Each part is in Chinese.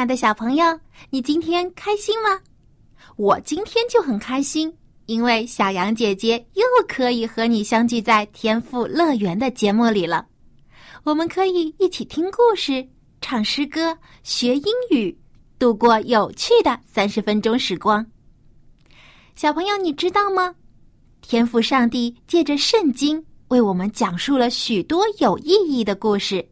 亲爱的小朋友，你今天开心吗？我今天就很开心，因为小羊姐姐又可以和你相聚在天赋乐园的节目里了。我们可以一起听故事、唱诗歌、学英语，度过有趣的三十分钟时光。小朋友，你知道吗？天赋上帝借着圣经为我们讲述了许多有意义的故事，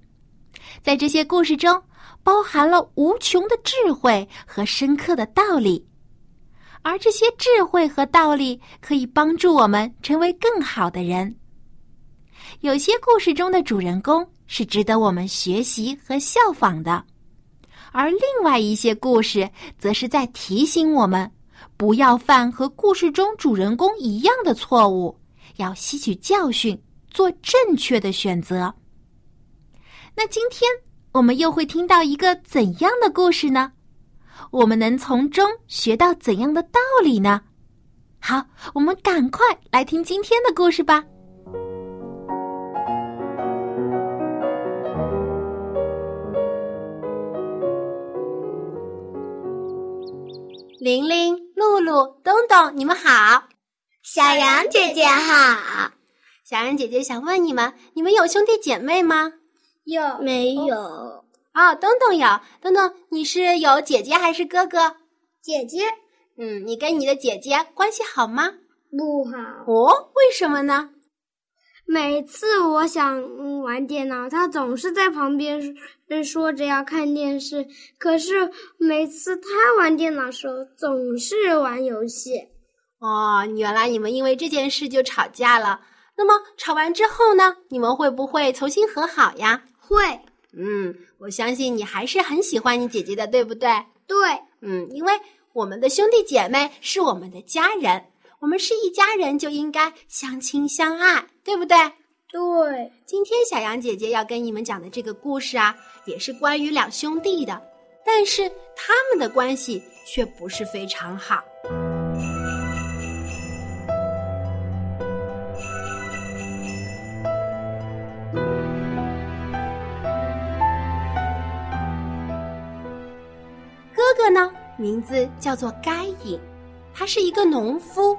在这些故事中。包含了无穷的智慧和深刻的道理，而这些智慧和道理可以帮助我们成为更好的人。有些故事中的主人公是值得我们学习和效仿的，而另外一些故事则是在提醒我们不要犯和故事中主人公一样的错误，要吸取教训，做正确的选择。那今天。我们又会听到一个怎样的故事呢？我们能从中学到怎样的道理呢？好，我们赶快来听今天的故事吧。玲玲、露露、东东，你们好！小羊姐姐好！小羊姐姐想问你们：你们有兄弟姐妹吗？有没有？哦，东东有。东东，你是有姐姐还是哥哥？姐姐。嗯，你跟你的姐姐关系好吗？不好。哦，为什么呢？每次我想玩电脑，他总是在旁边说着要看电视。可是每次他玩电脑时候，总是玩游戏。哦，原来你们因为这件事就吵架了。那么吵完之后呢？你们会不会重新和好呀？会，嗯，我相信你还是很喜欢你姐姐的，对不对？对，嗯，因为我们的兄弟姐妹是我们的家人，我们是一家人就应该相亲相爱，对不对？对。今天小杨姐姐要跟你们讲的这个故事啊，也是关于两兄弟的，但是他们的关系却不是非常好。呢，名字叫做该隐，他是一个农夫，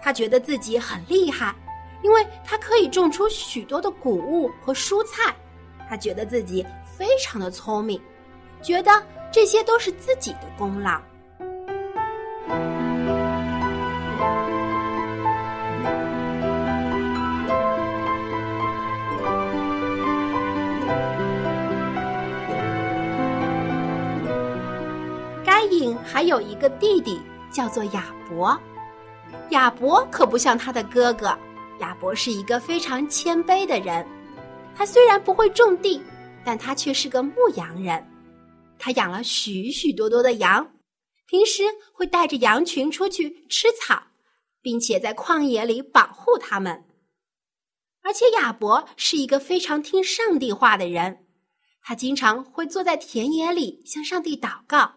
他觉得自己很厉害，因为他可以种出许多的谷物和蔬菜，他觉得自己非常的聪明，觉得这些都是自己的功劳。还有一个弟弟叫做亚伯，亚伯可不像他的哥哥，亚伯是一个非常谦卑的人。他虽然不会种地，但他却是个牧羊人。他养了许许多多的羊，平时会带着羊群出去吃草，并且在旷野里保护他们。而且亚伯是一个非常听上帝话的人，他经常会坐在田野里向上帝祷告。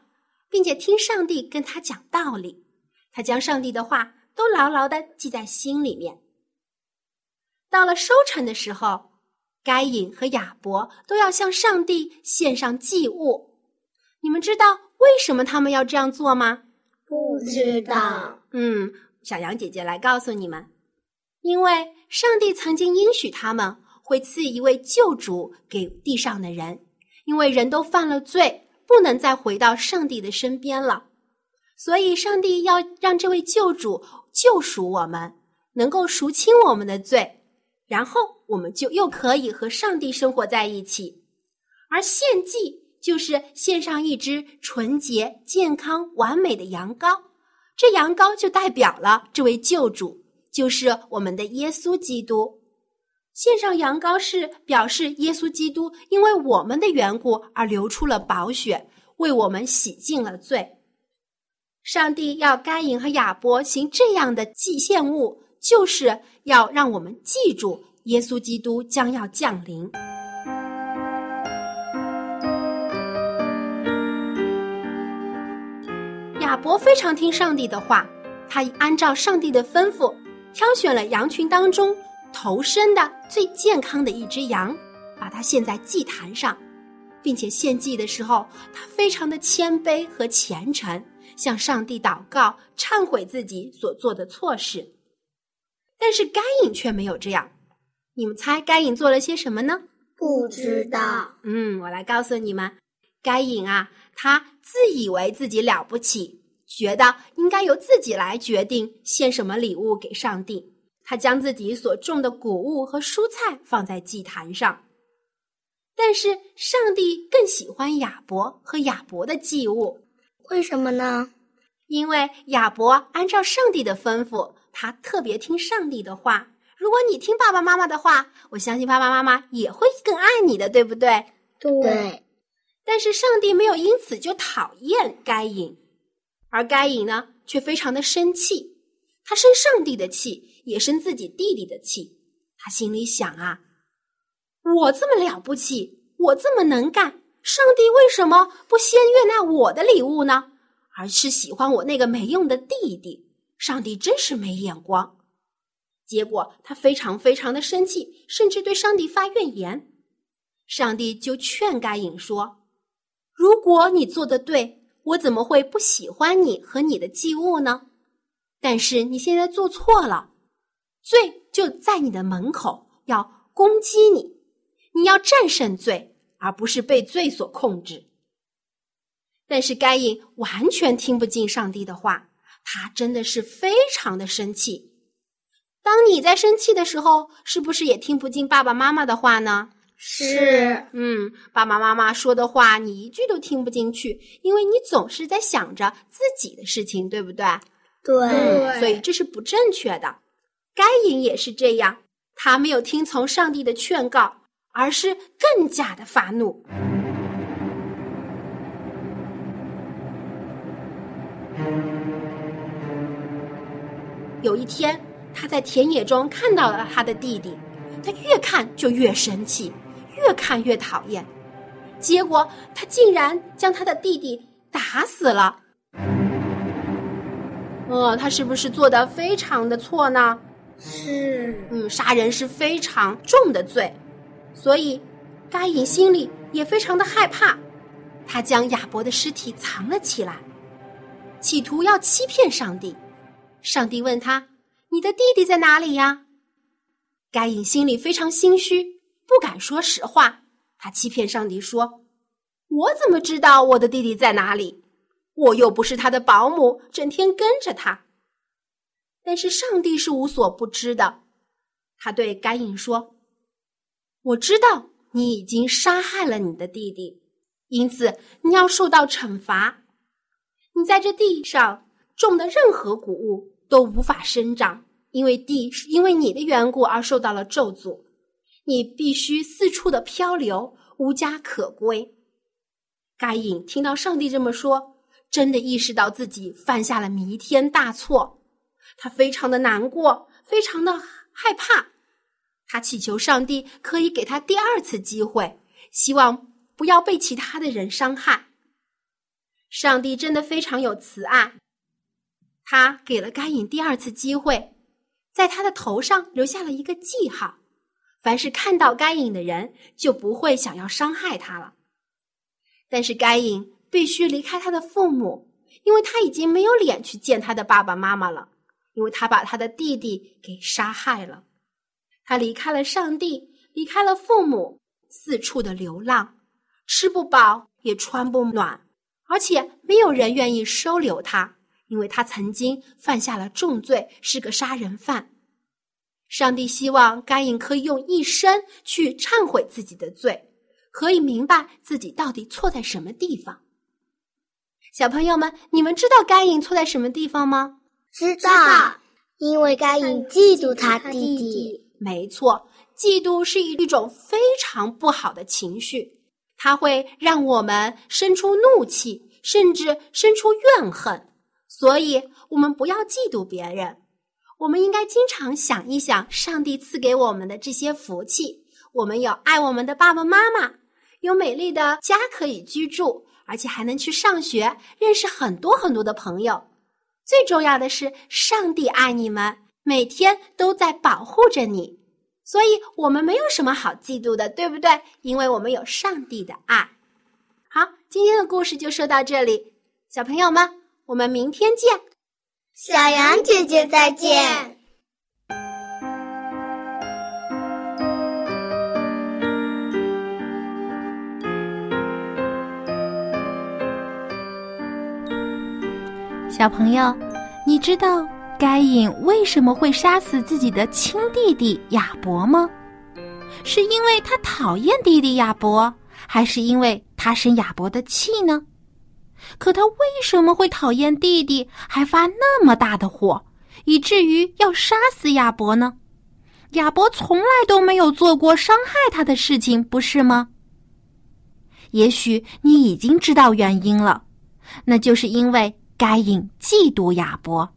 并且听上帝跟他讲道理，他将上帝的话都牢牢的记在心里面。到了收成的时候，该隐和亚伯都要向上帝献上祭物。你们知道为什么他们要这样做吗？不知道。嗯，小羊姐姐来告诉你们，因为上帝曾经应许他们会赐一位救主给地上的人，因为人都犯了罪。不能再回到上帝的身边了，所以上帝要让这位救主救赎我们，能够赎清我们的罪，然后我们就又可以和上帝生活在一起。而献祭就是献上一只纯洁、健康、完美的羊羔，这羊羔就代表了这位救主，就是我们的耶稣基督。献上羊羔是表示耶稣基督因为我们的缘故而流出了宝血，为我们洗净了罪。上帝要该隐和亚伯行这样的祭献物，就是要让我们记住耶稣基督将要降临。亚伯非常听上帝的话，他按照上帝的吩咐，挑选了羊群当中。头身的最健康的一只羊，把它献在祭坛上，并且献祭的时候，他非常的谦卑和虔诚，向上帝祷告，忏悔自己所做的错事。但是该隐却没有这样。你们猜该隐做了些什么呢？不知道。嗯，我来告诉你们，该隐啊，他自以为自己了不起，觉得应该由自己来决定献什么礼物给上帝。他将自己所种的谷物和蔬菜放在祭坛上，但是上帝更喜欢亚伯和亚伯的祭物，为什么呢？因为亚伯按照上帝的吩咐，他特别听上帝的话。如果你听爸爸妈妈的话，我相信爸爸妈妈也会更爱你的，对不对？对。但是上帝没有因此就讨厌该隐，而该隐呢，却非常的生气。他生上帝的气，也生自己弟弟的气。他心里想啊，我这么了不起，我这么能干，上帝为什么不先悦纳我的礼物呢？而是喜欢我那个没用的弟弟？上帝真是没眼光。结果他非常非常的生气，甚至对上帝发怨言。上帝就劝该隐说：“如果你做的对，我怎么会不喜欢你和你的祭物呢？”但是你现在做错了，罪就在你的门口，要攻击你，你要战胜罪，而不是被罪所控制。但是该隐完全听不进上帝的话，他真的是非常的生气。当你在生气的时候，是不是也听不进爸爸妈妈的话呢？是，嗯，爸爸妈妈说的话你一句都听不进去，因为你总是在想着自己的事情，对不对？对，所以这是不正确的。该隐也是这样，他没有听从上帝的劝告，而是更加的发怒。有一天，他在田野中看到了他的弟弟，他越看就越生气，越看越讨厌，结果他竟然将他的弟弟打死了。呃，他是不是做的非常的错呢？是，嗯，杀人是非常重的罪，所以该隐心里也非常的害怕。他将亚伯的尸体藏了起来，企图要欺骗上帝。上帝问他：“你的弟弟在哪里呀？”该隐心里非常心虚，不敢说实话。他欺骗上帝说：“我怎么知道我的弟弟在哪里？”我又不是他的保姆，整天跟着他。但是上帝是无所不知的，他对该隐说：“我知道你已经杀害了你的弟弟，因此你要受到惩罚。你在这地上种的任何谷物都无法生长，因为地是因为你的缘故而受到了咒诅。你必须四处的漂流，无家可归。”该隐听到上帝这么说。真的意识到自己犯下了弥天大错，他非常的难过，非常的害怕。他祈求上帝可以给他第二次机会，希望不要被其他的人伤害。上帝真的非常有慈爱，他给了该隐第二次机会，在他的头上留下了一个记号，凡是看到该隐的人就不会想要伤害他了。但是该隐。必须离开他的父母，因为他已经没有脸去见他的爸爸妈妈了，因为他把他的弟弟给杀害了。他离开了上帝，离开了父母，四处的流浪，吃不饱也穿不暖，而且没有人愿意收留他，因为他曾经犯下了重罪，是个杀人犯。上帝希望该隐可以用一生去忏悔自己的罪，可以明白自己到底错在什么地方。小朋友们，你们知道该隐错在什么地方吗？知道，因为该隐嫉妒他弟弟。没错，嫉妒是一种非常不好的情绪，它会让我们生出怒气，甚至生出怨恨。所以，我们不要嫉妒别人。我们应该经常想一想上帝赐给我们的这些福气。我们有爱我们的爸爸妈妈，有美丽的家可以居住，而且还能去上学，认识很多很多的朋友。最重要的是，上帝爱你们，每天都在保护着你。所以，我们没有什么好嫉妒的，对不对？因为我们有上帝的爱。好，今天的故事就说到这里，小朋友们。我们明天见，小羊姐姐再见。小朋友，你知道该隐为什么会杀死自己的亲弟弟亚伯吗？是因为他讨厌弟弟亚伯，还是因为他生亚伯的气呢？可他为什么会讨厌弟弟，还发那么大的火，以至于要杀死亚伯呢？亚伯从来都没有做过伤害他的事情，不是吗？也许你已经知道原因了，那就是因为该隐嫉妒亚伯，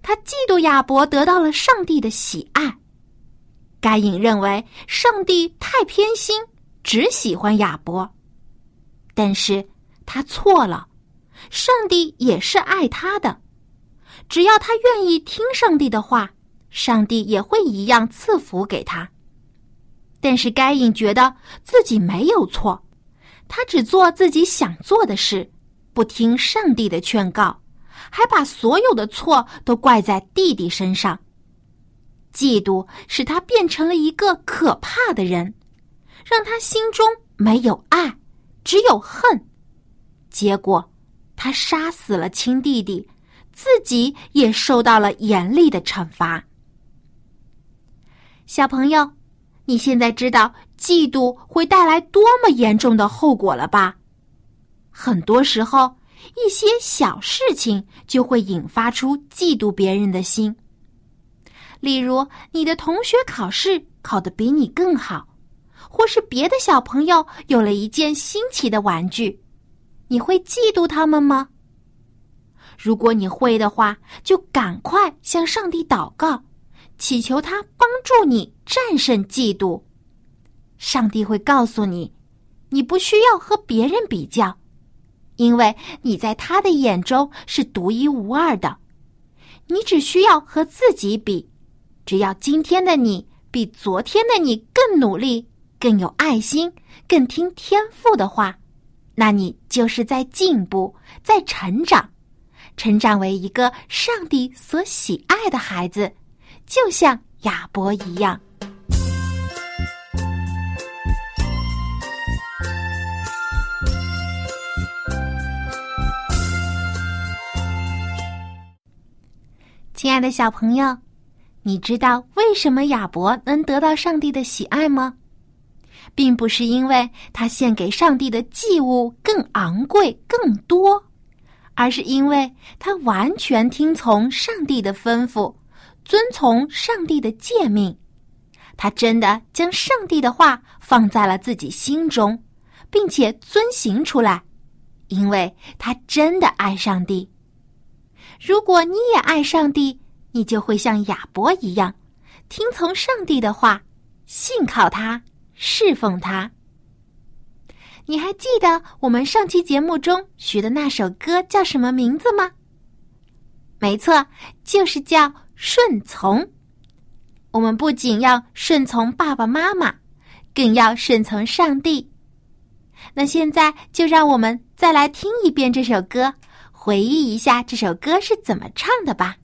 他嫉妒亚伯得到了上帝的喜爱。该隐认为上帝太偏心，只喜欢亚伯，但是。他错了，上帝也是爱他的，只要他愿意听上帝的话，上帝也会一样赐福给他。但是该隐觉得自己没有错，他只做自己想做的事，不听上帝的劝告，还把所有的错都怪在弟弟身上。嫉妒使他变成了一个可怕的人，让他心中没有爱，只有恨。结果，他杀死了亲弟弟，自己也受到了严厉的惩罚。小朋友，你现在知道嫉妒会带来多么严重的后果了吧？很多时候，一些小事情就会引发出嫉妒别人的心。例如，你的同学考试考得比你更好，或是别的小朋友有了一件新奇的玩具。你会嫉妒他们吗？如果你会的话，就赶快向上帝祷告，祈求他帮助你战胜嫉妒。上帝会告诉你，你不需要和别人比较，因为你在他的眼中是独一无二的。你只需要和自己比，只要今天的你比昨天的你更努力、更有爱心、更听天父的话。那你就是在进步，在成长，成长为一个上帝所喜爱的孩子，就像亚伯一样。亲爱的小朋友，你知道为什么亚伯能得到上帝的喜爱吗？并不是因为他献给上帝的祭物更昂贵、更多，而是因为他完全听从上帝的吩咐，遵从上帝的诫命。他真的将上帝的话放在了自己心中，并且遵行出来，因为他真的爱上帝。如果你也爱上帝，你就会像亚伯一样，听从上帝的话，信靠他。侍奉他。你还记得我们上期节目中学的那首歌叫什么名字吗？没错，就是叫顺从。我们不仅要顺从爸爸妈妈，更要顺从上帝。那现在就让我们再来听一遍这首歌，回忆一下这首歌是怎么唱的吧。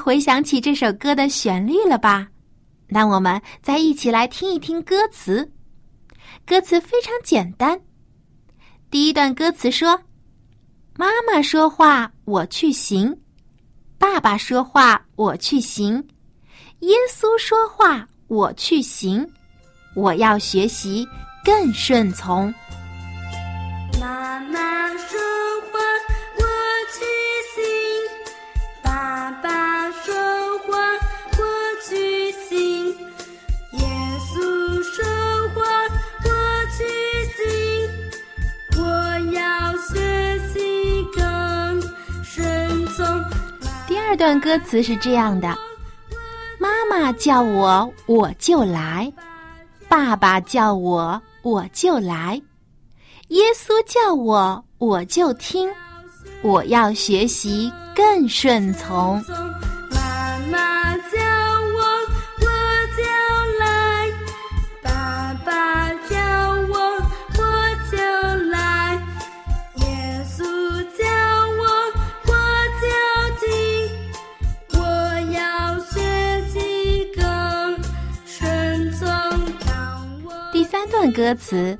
回想起这首歌的旋律了吧？那我们再一起来听一听歌词。歌词非常简单。第一段歌词说：“妈妈说话，我去行；爸爸说话，我去行；耶稣说话，我去行。我要学习更顺从。”妈妈说话，我去行；爸爸段歌词是这样的：“妈妈叫我，我就来；爸爸叫我，我就来；耶稣叫我，我就听。我要学习更顺从。”歌词：“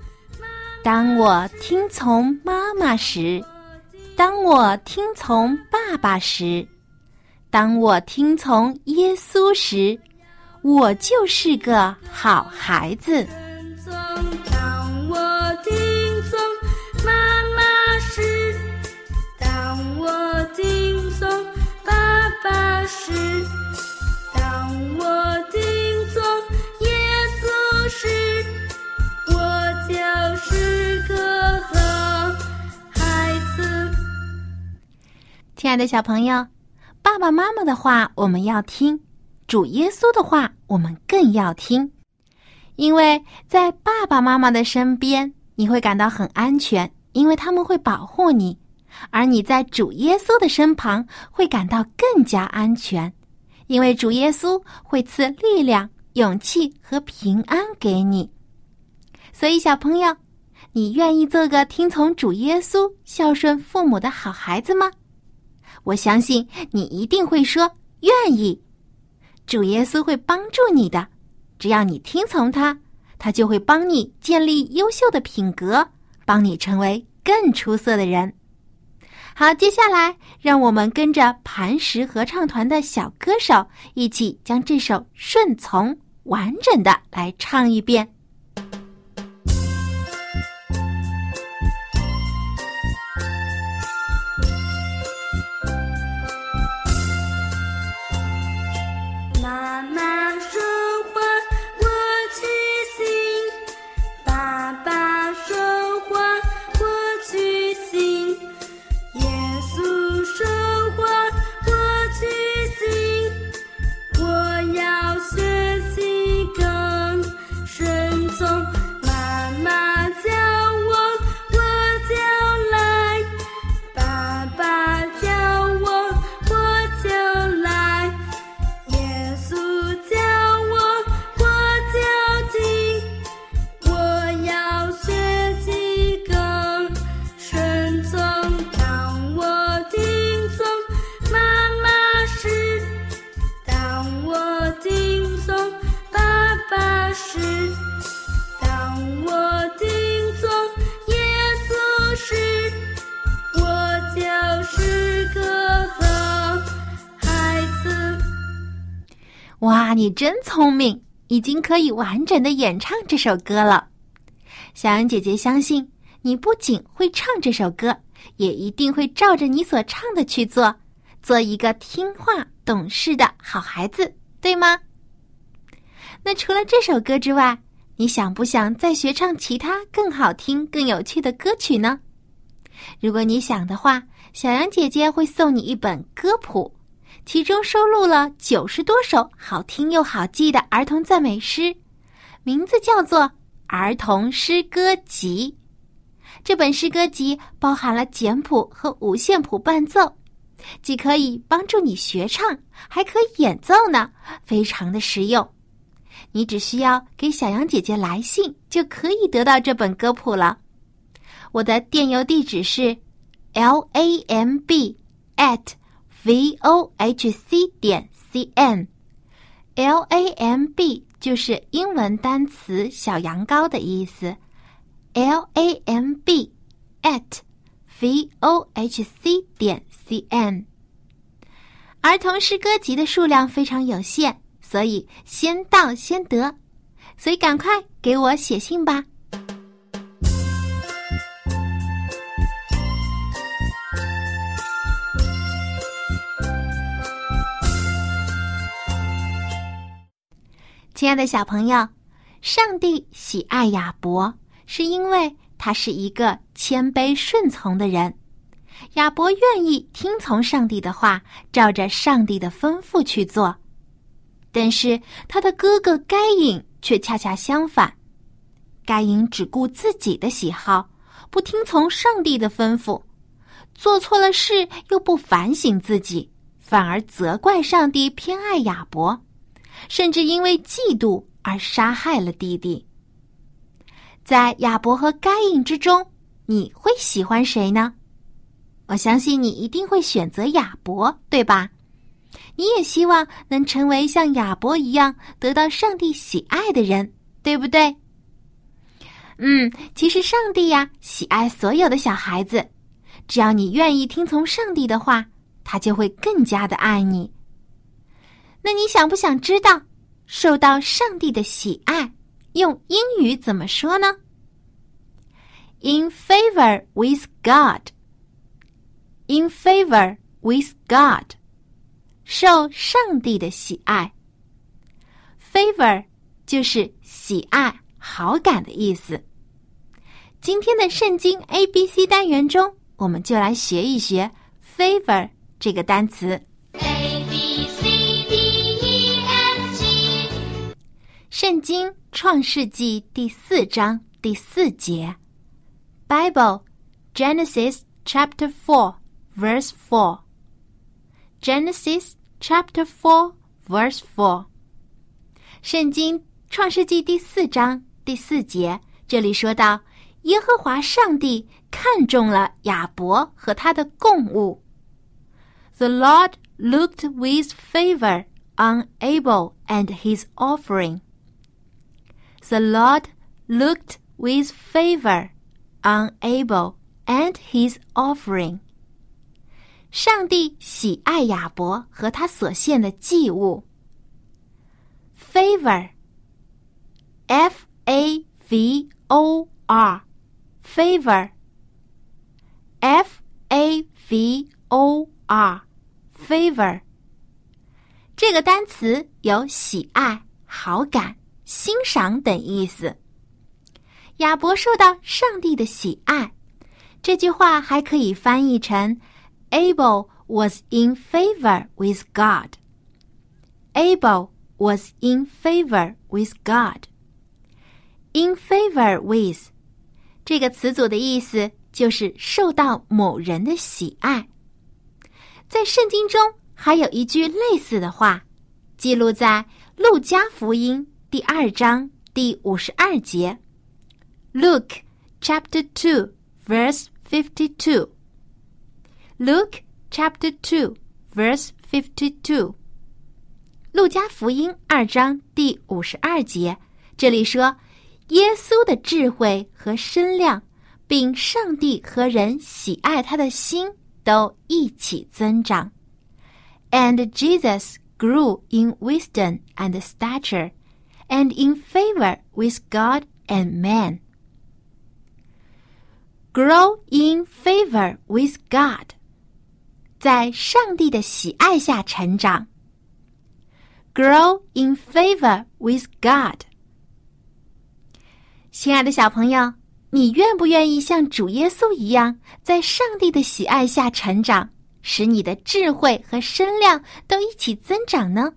当我听从妈妈时，当我听从爸爸时，当我听从耶稣时，我就是个好孩子。”当我听从妈妈时，当我听从爸爸时亲爱的小朋友，爸爸妈妈的话我们要听，主耶稣的话我们更要听，因为在爸爸妈妈的身边，你会感到很安全，因为他们会保护你；而你在主耶稣的身旁，会感到更加安全，因为主耶稣会赐力量、勇气和平安给你。所以，小朋友，你愿意做个听从主耶稣、孝顺父母的好孩子吗？我相信你一定会说愿意。主耶稣会帮助你的，只要你听从他，他就会帮你建立优秀的品格，帮你成为更出色的人。好，接下来让我们跟着磐石合唱团的小歌手一起将这首《顺从》完整的来唱一遍。真聪明，已经可以完整的演唱这首歌了。小羊姐姐相信你不仅会唱这首歌，也一定会照着你所唱的去做，做一个听话懂事的好孩子，对吗？那除了这首歌之外，你想不想再学唱其他更好听、更有趣的歌曲呢？如果你想的话，小羊姐姐会送你一本歌谱。其中收录了九十多首好听又好记的儿童赞美诗，名字叫做《儿童诗歌集》。这本诗歌集包含了简谱和五线谱伴奏，既可以帮助你学唱，还可以演奏呢，非常的实用。你只需要给小羊姐姐来信，就可以得到这本歌谱了。我的电邮地址是 l a m b at v o h c 点 c n。l a m b 就是英文单词“小羊羔”的意思。l a m b at v o h c 点 c n。儿童诗歌集的数量非常有限。所以先到先得，所以赶快给我写信吧。亲爱的小朋友，上帝喜爱亚伯，是因为他是一个谦卑顺从的人。亚伯愿意听从上帝的话，照着上帝的吩咐去做。但是他的哥哥该隐却恰恰相反，该隐只顾自己的喜好，不听从上帝的吩咐，做错了事又不反省自己，反而责怪上帝偏爱亚伯，甚至因为嫉妒而杀害了弟弟。在亚伯和该隐之中，你会喜欢谁呢？我相信你一定会选择亚伯，对吧？你也希望能成为像亚伯一样得到上帝喜爱的人，对不对？嗯，其实上帝呀喜爱所有的小孩子，只要你愿意听从上帝的话，他就会更加的爱你。那你想不想知道受到上帝的喜爱用英语怎么说呢？In favor with God. In favor with God. 受上帝的喜爱，favor 就是喜爱、好感的意思。今天的圣经 A B C 单元中，我们就来学一学 favor 这个单词。圣经创世纪第四章第四节，Bible Genesis chapter four verse four。Genesis Chapter Four, Verse Four，圣经创世纪第四章第四节，这里说到，耶和华上帝看中了亚伯和他的供物。The Lord looked with favor on Abel and his offering. The Lord looked with favor on Abel and his offering. 上帝喜爱亚伯和他所献的祭物。favor，f a v o r，favor，f a v o r，favor。这个单词有喜爱、好感、 欣赏等意思。亚伯受到上帝的喜爱，这句话还可以翻译成。Abel was in favor with God. Abel was in favor with God. In favor with 这个词组的意思就是受到某人的喜爱。在圣经中还有一句类似的话，记录在路加福音第二章第五十二节。Luke chapter two verse fifty two. Luke chapter two, verse fifty-two。路加福音二章第五十二节，这里说，耶稣的智慧和身量，并上帝和人喜爱他的心都一起增长。And Jesus grew in wisdom and stature, and in favor with God and man. Grow in favor with God. 在上帝的喜爱下成长，grow in favor with God。亲爱的小朋友，你愿不愿意像主耶稣一样，在上帝的喜爱下成长，使你的智慧和身量都一起增长呢？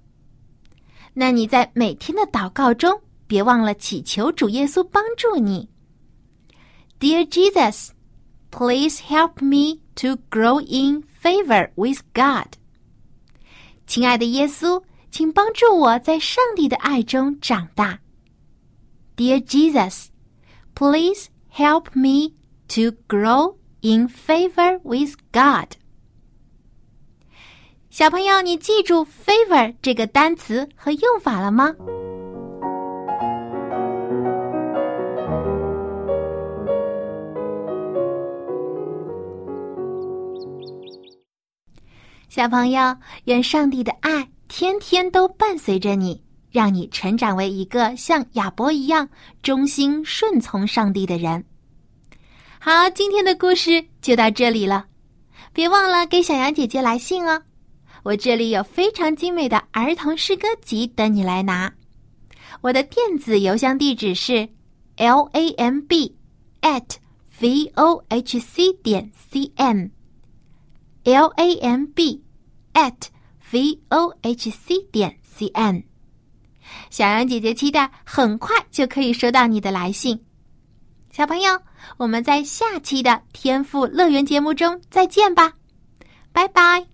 那你在每天的祷告中，别忘了祈求主耶稣帮助你。Dear Jesus, please help me to grow in favor with God。亲爱的耶稣，请帮助我在上帝的爱中长大。Dear Jesus, please help me to grow in favor with God。小朋友，你记住 “favor” 这个单词和用法了吗？小朋友，愿上帝的爱天天都伴随着你，让你成长为一个像亚伯一样忠心顺从上帝的人。好，今天的故事就到这里了，别忘了给小羊姐姐来信哦。我这里有非常精美的儿童诗歌集等你来拿。我的电子邮箱地址是 l a m b at v o h c 点 c m l a m b at v o h c 点 c m。小羊姐姐期待很快就可以收到你的来信。小朋友，我们在下期的天赋乐园节目中再见吧，拜拜。